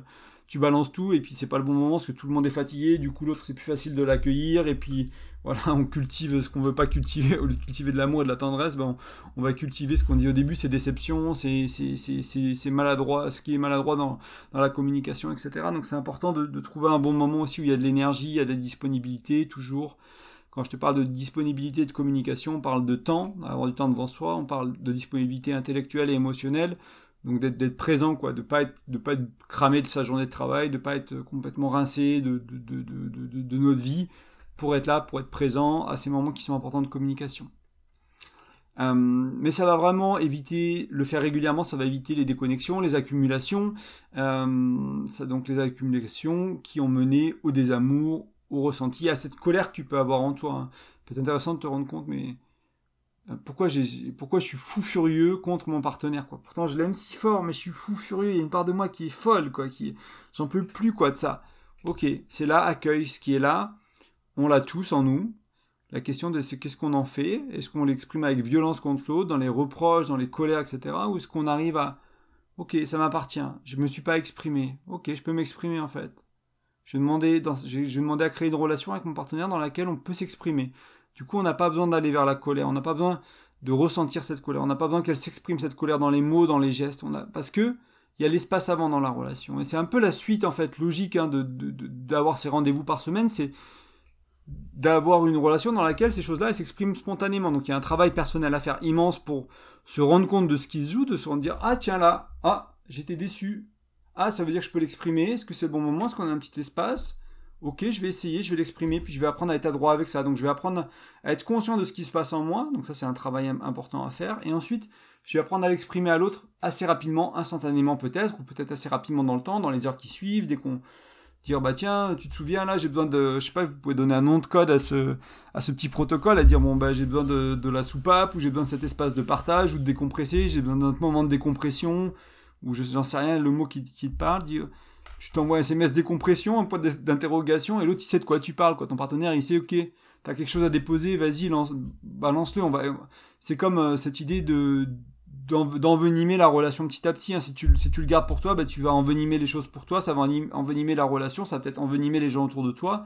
Speaker 1: tu balances tout et puis c'est pas le bon moment parce que tout le monde est fatigué, du coup l'autre c'est plus facile de l'accueillir et puis voilà, on cultive ce qu'on veut pas cultiver, au lieu de cultiver de l'amour et de la tendresse, ben on, va cultiver ce qu'on dit au début, c'est déception, c'est maladroit, ce qui est maladroit dans, la communication, etc. Donc c'est important de, de, trouver un bon moment aussi où il y a de l'énergie, il y a de la disponibilité, toujours. Quand je te parle de disponibilité de communication, on parle de temps, d'avoir du temps devant soi, on parle de disponibilité intellectuelle et émotionnelle. Donc d'être présent, quoi, de pas de pas être cramé de sa journée de travail, de pas être complètement rincé de, notre vie, pour être là, pour être présent à ces moments qui sont importants de communication. Euh, mais ça va vraiment éviter, le faire régulièrement, ça va éviter les déconnexions, les accumulations, euh, ça, donc les accumulations qui ont mené au désamour, au ressenti, à cette colère que tu peux avoir en toi. Hein. C'est intéressant de te rendre compte, mais pourquoi, pourquoi je suis fou furieux contre mon partenaire quoi. Pourtant je l'aime si fort, mais je suis fou furieux. Il y a une part de moi qui est folle quoi, qui j'en peux plus quoi de ça. Ok, c'est là accueille ce qui est là. On l'a tous en nous. La question de c'est qu'est-ce qu'on en fait? Est-ce qu'on l'exprime avec violence contre l'autre, dans les reproches, dans les colères, etc. Ou est-ce qu'on arrive à ok ça m'appartient. Je me suis pas exprimé. Ok, je peux m'exprimer en fait. Je vais demander, dans, je vais demander à créer une relation avec mon partenaire dans laquelle on peut s'exprimer. Du coup, on n'a pas besoin d'aller vers la colère, on n'a pas besoin de ressentir cette colère, on n'a pas besoin qu'elle s'exprime cette colère dans les mots, dans les gestes, parce que il y a l'espace avant dans la relation. Et c'est un peu la suite en fait logique hein, d'avoir ces rendez-vous par semaine, c'est d'avoir une relation dans laquelle ces choses-là s'expriment spontanément. Donc il y a un travail personnel à faire immense pour se rendre compte de ce qui se joue, de se rendre dire ah tiens là, ah j'étais déçu, ah ça veut dire que je peux l'exprimer, est-ce que c'est le bon moment, est-ce qu'on a un petit espace? Ok, je vais essayer, je vais l'exprimer, puis je vais apprendre à être adroit avec ça. Donc je vais apprendre à être conscient de ce qui se passe en moi, donc ça c'est un travail important à faire. Et ensuite, je vais apprendre à l'exprimer à l'autre assez rapidement, instantanément peut-être, ou peut-être assez rapidement dans le temps, dans les heures qui suivent, dès qu'on dire bah tiens tu te souviens là j'ai besoin de je sais pas vous pouvez donner un nom de code à ce à ce petit protocole à dire bon bah j'ai besoin de, la soupape ou j'ai besoin de cet espace de partage ou de décompresser j'ai besoin d'un moment de décompression ou je j'en sais rien le mot qui, qui te parle dire tu t'envoies un SMS décompression, un point d'interrogation, et l'autre il sait de quoi tu parles, quoi. Ton partenaire il sait, ok, t'as quelque chose à déposer, vas-y, lance, balance-le. On va, c'est comme euh, cette idée de d'envenimer la relation petit à petit. Hein. Si, tu, le gardes pour toi, bah, tu vas envenimer les choses pour toi, ça va envenimer la relation, ça va peut-être envenimer les gens autour de toi.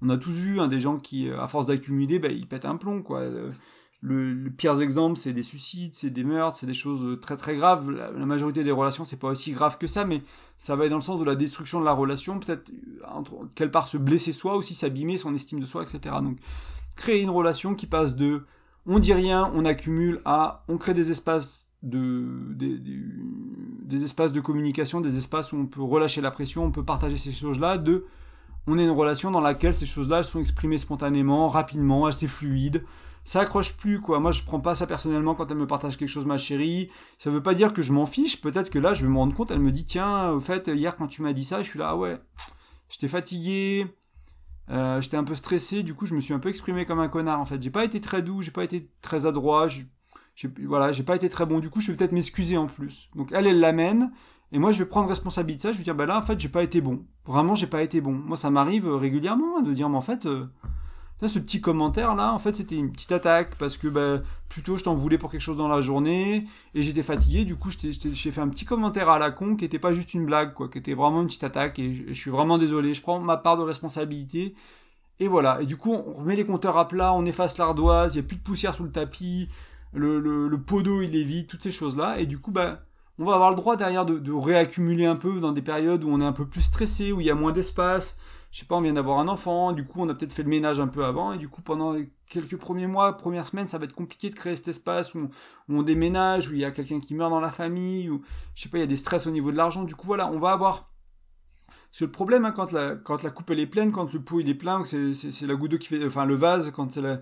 Speaker 1: On a tous vu hein, des gens qui, à force d'accumuler, bah, ils pètent un plomb, quoi. Euh, le, pire exemple, c'est des suicides, c'est des meurtres, c'est des choses très très graves. La, majorité des relations, c'est pas aussi grave que ça, mais ça va être dans le sens de la destruction de la relation, peut-être entre quelle part se blesser soi, aussi s'abîmer son estime de soi, etc. Donc, créer une relation qui passe de on dit rien, on accumule à on crée des espaces de des, espaces de communication, des espaces où on peut relâcher la pression, on peut partager ces choses-là, de on est une relation dans laquelle ces choses-là sont exprimées spontanément, rapidement, assez fluides ça accroche plus quoi. Moi je prends pas ça personnellement quand elle me partage quelque chose ma chérie. Ça veut pas dire que je m'en fiche, peut-être que là je vais me rendre compte, elle me dit tiens, au fait hier quand tu m'as dit ça, je suis là ah ouais, j'étais fatigué, euh, j'étais un peu stressé, du coup je me suis un peu exprimé comme un connard en fait. J'ai pas été très doux, j'ai pas été très adroit, voilà, j'ai pas été très bon. Du coup, je vais peut-être m'excuser en plus. Donc elle, elle l'amène. Et moi, je vais prendre responsabilité de ça. Je vais dire, bah là, en fait, j'ai pas été bon. Vraiment, j'ai pas été bon. Moi, ça m'arrive régulièrement hein, de dire, mais en fait, euh, ce petit commentaire là, en fait, c'était une petite attaque parce que bah, plutôt je t'en voulais pour quelque chose dans la journée et j'étais fatigué. Du coup, j'ai fait un petit commentaire à la con qui était pas juste une blague, quoi, qui était vraiment une petite attaque et je, suis vraiment désolé. Je prends ma part de responsabilité. Et voilà. Et du coup, on remet les compteurs à plat, on efface l'ardoise, il n'y a plus de poussière sous le tapis, le, le, pot d'eau il est vide, toutes ces choses-là. Et du coup, bah, on va avoir le droit derrière de, réaccumuler un peu dans des périodes où on est un peu plus stressé, où il y a moins d'espace. Je sais pas, on vient d'avoir un enfant, du coup on a peut-être fait le ménage un peu avant, et du coup pendant quelques premiers mois, premières semaines, ça va être compliqué de créer cet espace où, on déménage, où il y a quelqu'un qui meurt dans la famille, ou je sais pas, il y a des stress au niveau de l'argent, du coup voilà, on va avoir... C'est le problème, hein, quand, la, coupe est pleine, quand le pot il est plein, c'est, la goutte d'eau qui fait... Enfin le vase, quand c'est la...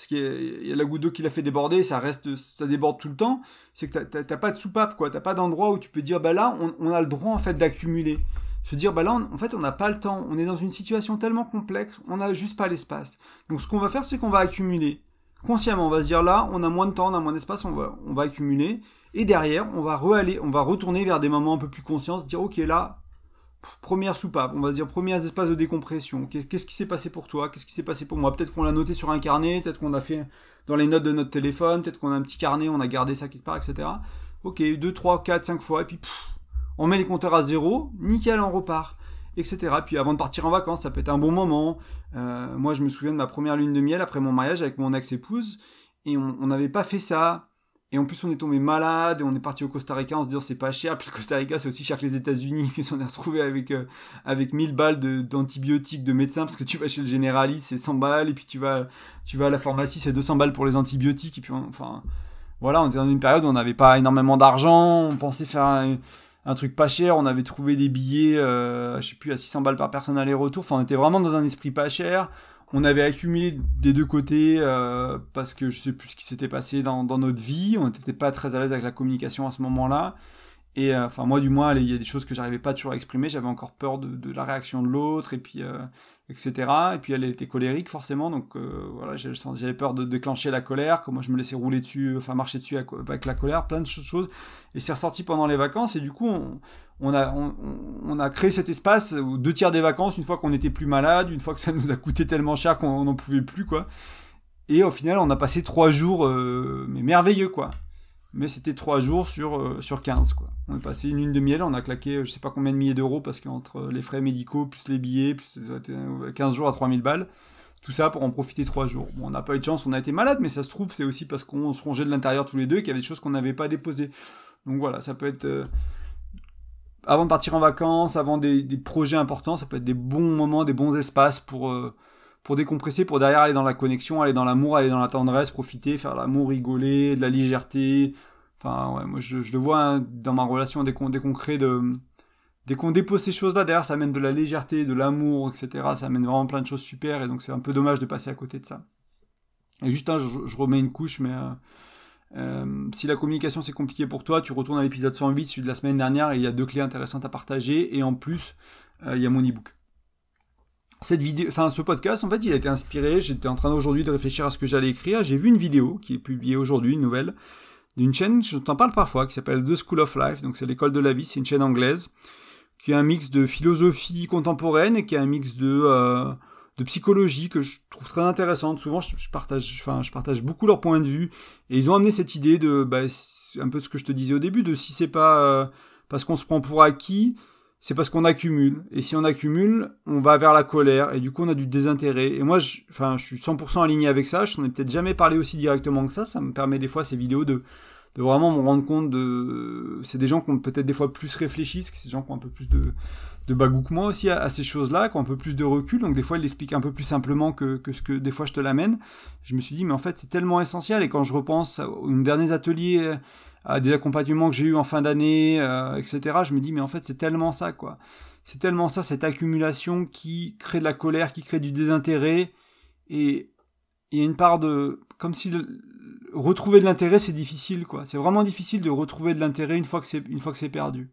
Speaker 1: Parce qu'il y, a la goutte d'eau qui l'a fait déborder, ça reste, ça déborde tout le temps. C'est que t'as, pas de soupape, quoi. T'as pas d'endroit où tu peux dire, bah là, on, on a le droit en fait d'accumuler se dire, bah là, en fait, on n'a pas le temps, on est dans une situation tellement complexe, on n'a juste pas l'espace. Donc ce qu'on va faire, c'est qu'on va accumuler. Consciemment, on va se dire là, on a moins de temps, on a moins d'espace, on va, on va accumuler. Et derrière, on va re on va retourner vers des moments un peu plus conscients, se dire, ok, là, première soupape, on va dire premiers espaces de décompression. Qu'est-ce qui s'est passé pour toi? Qu'est-ce qui s'est passé pour moi? Peut-être qu'on l'a noté sur un carnet, peut-être qu'on a fait dans les notes de notre téléphone, peut-être qu'on a un petit carnet, on a gardé ça quelque part, etc. Ok, 2, 3, 4, 5 fois, et puis on met les compteurs à zéro, nickel, on repart, etc. Puis avant de partir en vacances, ça peut être un bon moment. Euh, moi, je me souviens de ma première lune de miel après mon mariage avec mon ex-épouse, et on n'avait pas fait ça. Et en plus, on est tombé malade, et on est parti au Costa Rica en se disant c'est pas cher. Puis le Costa Rica, c'est aussi cher que les États-Unis. Puis on est retrouvé avec, euh, avec 1000 balles d'antibiotiques de, médecins, parce que tu vas chez le généraliste, c'est 100 balles, et puis tu vas, tu vas à la pharmacie, c'est 200 balles pour les antibiotiques. Et puis, enfin, voilà, on était dans une période où on n'avait pas énormément d'argent, on pensait faire un truc pas cher. On avait trouvé des billets, euh, je sais plus, à 600 balles par personne aller-retour. Enfin, on était vraiment dans un esprit pas cher. On avait accumulé des deux côtés euh, parce que je sais plus ce qui s'était passé dans, dans, notre vie. On n'était pas très à l'aise avec la communication à ce moment-là. Et euh, enfin, moi, du moins, il y a des choses que j'arrivais pas toujours à exprimer. J'avais encore peur de, la réaction de l'autre, et puis, euh, etc. Et puis, elle était colérique, forcément. Donc, euh, voilà, j'avais peur de déclencher la colère. Comment je me laissais rouler dessus, enfin, marcher dessus avec la colère, plein de choses. Et c'est ressorti pendant les vacances. Et du coup, on, a, créé cet espace deux tiers des vacances, une fois qu'on était plus malade, une fois que ça nous a coûté tellement cher qu'on n'en pouvait plus, quoi. Et au final, on a passé trois jours, mais merveilleux, quoi mais c'était 3 jours sur, euh, sur 15. Quoi. On est passé une lune de miel, on a claqué euh, je sais pas combien de milliers d'euros parce qu'entre les frais médicaux, plus les billets, plus 15 jours à 3000 balles, tout ça pour en profiter 3 jours. Bon, on n'a pas eu de chance, on a été malade, mais ça se trouve, c'est aussi parce qu'on se rongeait de l'intérieur tous les deux et qu'il y avait des choses qu'on n'avait pas déposées. Donc voilà, ça peut être. Euh, avant de partir en vacances, avant des, projets importants, ça peut être des bons moments, des bons espaces pour pour décompresser, pour derrière aller dans la connexion, aller dans l'amour, aller dans la tendresse, profiter, faire l'amour, rigoler, de la légèreté. Enfin, ouais, moi je, le vois hein, dans ma relation dès qu'on, dès crée de. Dès qu'on dépose ces choses-là, derrière ça amène de la légèreté, de l'amour, etc. Ça amène vraiment plein de choses super et donc c'est un peu dommage de passer à côté de ça. Et juste, hein, je, remets une couche, mais euh, euh, si la communication c'est compliqué pour toi, tu retournes à l'épisode 108, celui de la semaine dernière, et il y a deux clés intéressantes à partager, et en plus, euh, il y a mon ebook cette vidéo, enfin ce podcast, en fait, il a été inspiré. J'étais en train aujourd'hui de réfléchir à ce que j'allais écrire. J'ai vu une vidéo qui est publiée aujourd'hui, une nouvelle, d'une chaîne, je t'en parle parfois, qui s'appelle The School of Life. Donc c'est l'école de la vie, c'est une chaîne anglaise qui a un mix de philosophie contemporaine et qui a un mix de euh, de psychologie que je trouve très intéressante. Souvent, je, partage, enfin, je partage beaucoup leurs points de vue et ils ont amené cette idée de, bah, un peu ce que je te disais au début, de si c'est pas euh, parce qu'on se prend pour acquis, c'est parce qu'on accumule. Et si on accumule, on va vers la colère. Et du coup, on a du désintérêt. Et moi, je, enfin, je suis 100% aligné avec ça. Je n'en ai peut-être jamais parlé aussi directement que ça. Ça me permet des fois, ces vidéos, de, de vraiment me rendre compte de... C'est des gens qui ont peut-être des fois plus réfléchi, c'est des gens qui ont un peu plus de, de bagou que moi aussi à, ces choses-là, qui ont un peu plus de recul. Donc des fois, ils l'expliquent un peu plus simplement que, que ce que des fois je te l'amène. Je me suis dit, mais en fait, c'est tellement essentiel. Et quand je repense aux derniers ateliers à des accompagnements que j'ai eu en fin d'année, euh, etc. Je me dis, mais en fait, c'est tellement ça, quoi. C'est tellement ça, cette accumulation qui crée de la colère, qui crée du désintérêt. Et il y a une part de. Comme si retrouver de l'intérêt, c'est difficile, quoi. C'est vraiment difficile de retrouver de l'intérêt une fois que c'est, une fois que c'est perdu.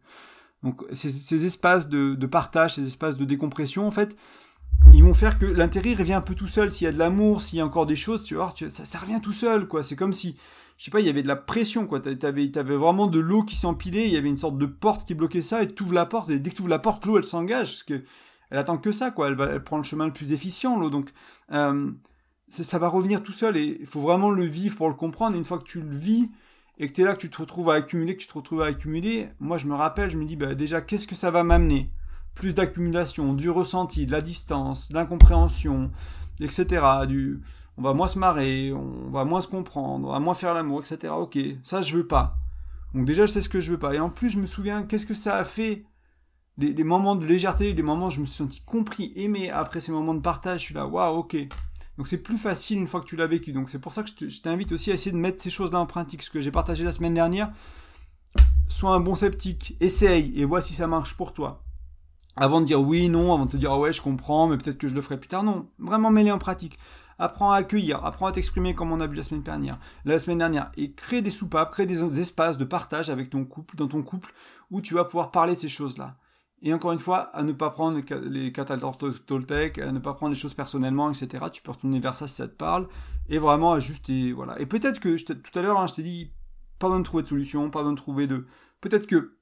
Speaker 1: Donc, ces, ces espaces de, de, partage, ces espaces de décompression, en fait, ils vont faire que l'intérêt revient un peu tout seul. S'il y a de l'amour, s'il y a encore des choses, tu vois, ça, ça revient tout seul, quoi. C'est comme si, je sais pas, il y avait de la pression, quoi. T'avais, avais vraiment de l'eau qui s'empilait, il y avait une sorte de porte qui bloquait ça, et tu ouvres la porte, et dès que tu ouvres la porte, l'eau, elle s'engage, parce que elle attend que ça, quoi. Elle, va, elle prend le chemin le plus efficient, l'eau. Donc, euh, ça, va revenir tout seul, et il faut vraiment le vivre pour le comprendre. Et une fois que tu le vis, et que tu es là, que tu te retrouves à accumuler, que tu te retrouves à accumuler, moi, je me rappelle, je me dis, bah, déjà, qu'est-ce que ça va m'amener? Plus d'accumulation, du ressenti, de la distance, de l'incompréhension, etc. Du, on va moins se marrer, on va moins se comprendre, on va moins faire l'amour, etc. Ok, ça je veux pas. Donc déjà je sais ce que je veux pas. Et en plus je me souviens qu'est-ce que ça a fait? Des, moments de légèreté, des moments où je me suis senti compris, aimé après ces moments de partage. Je suis là, waouh, ok. Donc c'est plus facile une fois que tu l'as vécu. Donc c'est pour ça que je t'invite aussi à essayer de mettre ces choses-là en pratique. Ce que j'ai partagé la semaine dernière, sois un bon sceptique, essaye et vois si ça marche pour toi avant de dire oui, non, avant de te dire ah ouais, je comprends, mais peut-être que je le ferai plus tard. Non, vraiment mêler en pratique. Apprends à accueillir, apprends à t'exprimer comme on a vu la semaine dernière. La et crée des soupapes, crée des espaces de partage avec ton couple, dans ton couple, où tu vas pouvoir parler de ces choses-là. Et encore une fois, à ne pas prendre les catalogues Toltec, à ne pas prendre les choses personnellement, etc. Tu peux retourner vers ça si ça te parle, et vraiment ajuster, voilà. Et peut-être que, tout à l'heure, hein, je t'ai dit, pas besoin de trouver de solution, pas besoin de trouver de... Peut-être que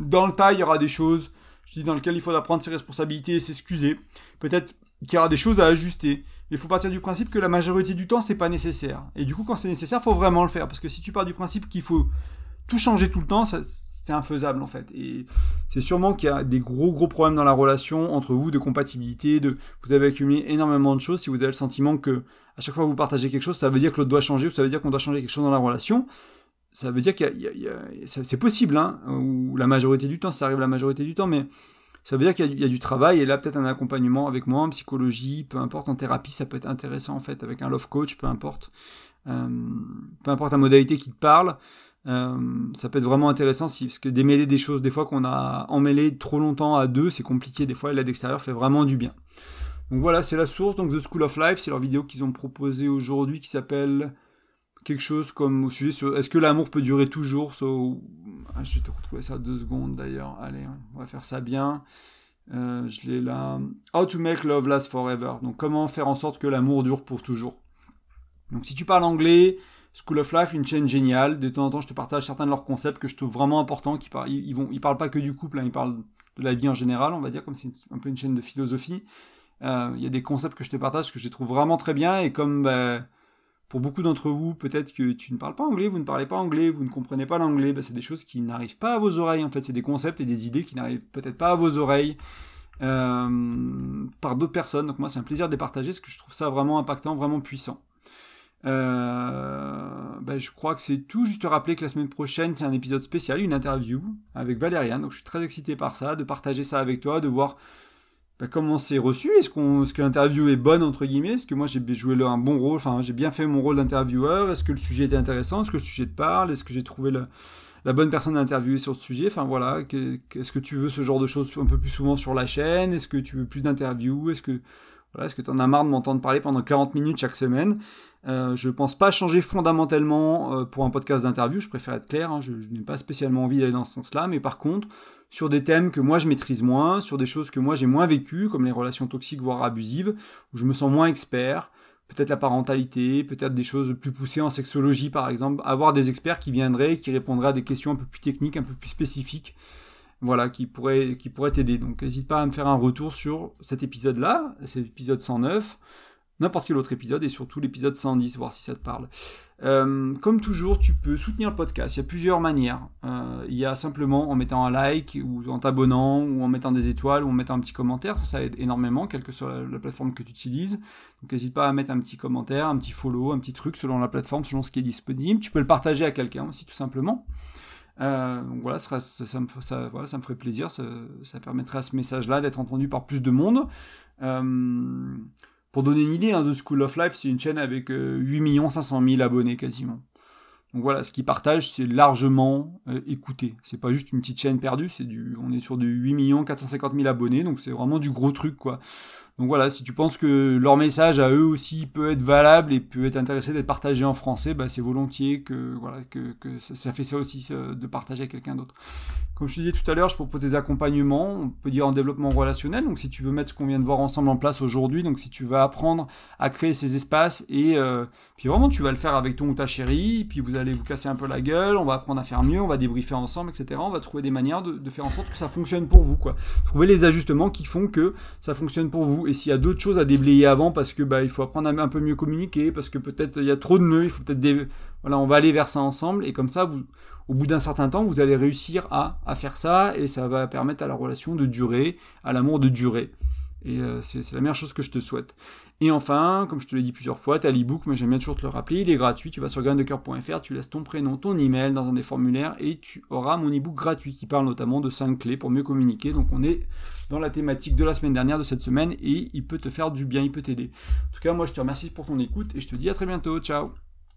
Speaker 1: dans le tas, il y aura des choses je dis dans lequel il faudra prendre ses responsabilités et s'excuser. Peut-être qu'il y aura des choses à ajuster. Il faut partir du principe que la majorité du temps, c'est pas nécessaire. Et du coup, quand c'est nécessaire, faut vraiment le faire. Parce que si tu pars du principe qu'il faut tout changer tout le temps, c'est infaisable en fait. Et c'est sûrement qu'il y a des gros gros problèmes dans la relation entre vous, de compatibilité, de vous avez accumulé énormément de choses. Si vous avez le sentiment que à chaque fois que vous partagez quelque chose, ça veut dire que l'autre doit changer ou ça veut dire qu'on doit changer quelque chose dans la relation ça veut dire qu'il c'est possible, hein, ou la majorité du temps, ça arrive la majorité du temps, mais ça veut dire qu'il y, a du travail, et là peut-être un accompagnement avec moi en psychologie, peu importe, en thérapie, ça peut être intéressant en fait, avec un love coach, peu importe, euh, peu importe la modalité qui te parle, euh, ça peut être vraiment intéressant si, parce que démêler des choses, des fois qu'on a emmêlé trop longtemps à deux, c'est compliqué, des fois l'aide extérieure fait vraiment du bien. Donc voilà, c'est la source, donc The School of Life, c'est leur vidéo qu'ils ont proposée aujourd'hui qui s'appelle quelque chose comme au sujet sur est-ce que l'amour peut durer toujours ah, Je vais te retrouver ça deux secondes d'ailleurs. Allez, on va faire ça bien. Euh, je l'ai là. How to make love last forever. Donc comment faire en sorte que l'amour dure pour toujours. Donc si tu parles anglais, School of Life, une chaîne géniale. De temps en temps, je te partage certains de leurs concepts que je trouve vraiment importants. Ils, vont, parlent pas que du couple, hein, ils parlent de la vie en général, on va dire, comme c'est un peu une chaîne de philosophie. Euh, il y a des concepts que je te partage que je trouve vraiment très bien et comme ben, pour beaucoup d'entre vous, peut-être que tu ne parles pas anglais, vous ne parlez pas anglais, vous ne comprenez pas l'anglais, bah, c'est des choses qui n'arrivent pas à vos oreilles, en fait, c'est des concepts et des idées qui n'arrivent peut-être pas à vos oreilles euh, par d'autres personnes. Donc moi, c'est un plaisir de les partager, parce que je trouve ça vraiment impactant, vraiment puissant. Bah, je crois que c'est tout. Juste te rappeler que la semaine prochaine, c'est un épisode spécial, une interview avec Valériane. Donc je suis très excité par ça, de partager ça avec toi, de voir bah, comment c'est reçu? Est-ce que l'interview est bonne entre guillemets? Est-ce que moi j'ai joué un bon rôle Enfin, j'ai bien fait mon rôle d'intervieweur? Est-ce que le sujet était intéressant? Est-ce que le sujet te parle? Est-ce que j'ai trouvé la bonne personne à interviewer sur ce sujet? Enfin voilà, est-ce que tu veux ce genre de choses un peu plus souvent sur la chaîne? Est-ce que tu veux plus d'interviews? Est-ce que tu en as marre de m'entendre parler pendant 40 minutes chaque semaine? Euh, Je pense pas changer fondamentalement euh, pour un podcast d'interview, je préfère être clair, hein, je n'ai pas spécialement envie d'aller dans ce sens-là, mais par contre, sur des thèmes que moi je maîtrise moins, sur des choses que moi j'ai moins vécues, comme les relations toxiques voire abusives, où je me sens moins expert, peut-être la parentalité, peut-être des choses plus poussées en sexologie par exemple, avoir des experts qui viendraient, qui répondraient à des questions un peu plus techniques, un peu plus spécifiques, voilà, qui pourraient qui pourraient t'aider. Donc n'hésite pas à me faire un retour sur cet épisode-là, c'est l'épisode 109 n'importe quel autre épisode et surtout l'épisode 110, voir si ça te parle. Euh, comme toujours, tu peux soutenir le podcast. Il y a plusieurs manières. Euh, il y a simplement en mettant un like ou en t'abonnant ou en mettant des étoiles ou en mettant un petit commentaire. Ça, aide énormément, quelle que soit la, plateforme que tu utilises. Donc n'hésite pas à mettre un petit commentaire, un petit follow, un petit truc selon la plateforme, selon ce qui est disponible. Tu peux le partager à quelqu'un aussi, tout simplement. Euh, donc voilà ça, ça, me, ferait plaisir. Ça, permettrait à ce message-là d'être entendu par plus de monde. Pour donner une idée, hein, The School of Life, c'est une chaîne avec 8 500 000 abonnés quasiment. Donc voilà, ce qu'ils partagent, c'est largement euh, écouté. C'est pas juste une petite chaîne perdue, c'est du, on est sur du 8 450 000 abonnés, donc c'est vraiment du gros truc, quoi. Donc voilà, si tu penses que leur message à eux aussi peut être valable et peut être intéressé d'être partagé en français, bah, c'est volontiers que voilà que, ça, fait ça aussi de partager avec quelqu'un d'autre. Comme je te disais tout à l'heure, je propose des accompagnements, on peut dire en développement relationnel. Donc si tu veux mettre ce qu'on vient de voir ensemble en place aujourd'hui, donc si tu veux apprendre à créer ces espaces et euh, puis vraiment tu vas le faire avec ton ou ta chérie, puis vous allez vous casser un peu la gueule, on va apprendre à faire mieux, on va débriefer ensemble, etc. On va trouver des manières de, de faire en sorte que ça fonctionne pour vous, quoi. Trouver les ajustements qui font que ça fonctionne pour vous. Et s'il y a d'autres choses à déblayer avant, parce que bah il faut apprendre à un peu mieux communiquer, parce que peut-être il y a trop de nœuds, il faut peut-être des voilà, on va aller vers ça ensemble, et comme ça, vous, au bout d'un certain temps, vous allez réussir à, à, faire ça, et ça va permettre à la relation de durer, à l'amour de durer. Et euh, c'est la meilleure chose que je te souhaite. Et enfin, comme je te l'ai dit plusieurs fois, tu as l'ebook, mais j'aime bien toujours te le rappeler, il est gratuit. Tu vas sur graindecoeur.fr, tu laisses ton prénom, ton email dans un des formulaires et tu auras mon ebook gratuit qui parle notamment de 5 clés pour mieux communiquer. Donc on est dans la thématique de la semaine dernière, de cette semaine, et il peut te faire du bien, il peut t'aider. En tout cas, moi je te remercie pour ton écoute et je te dis à très bientôt. Ciao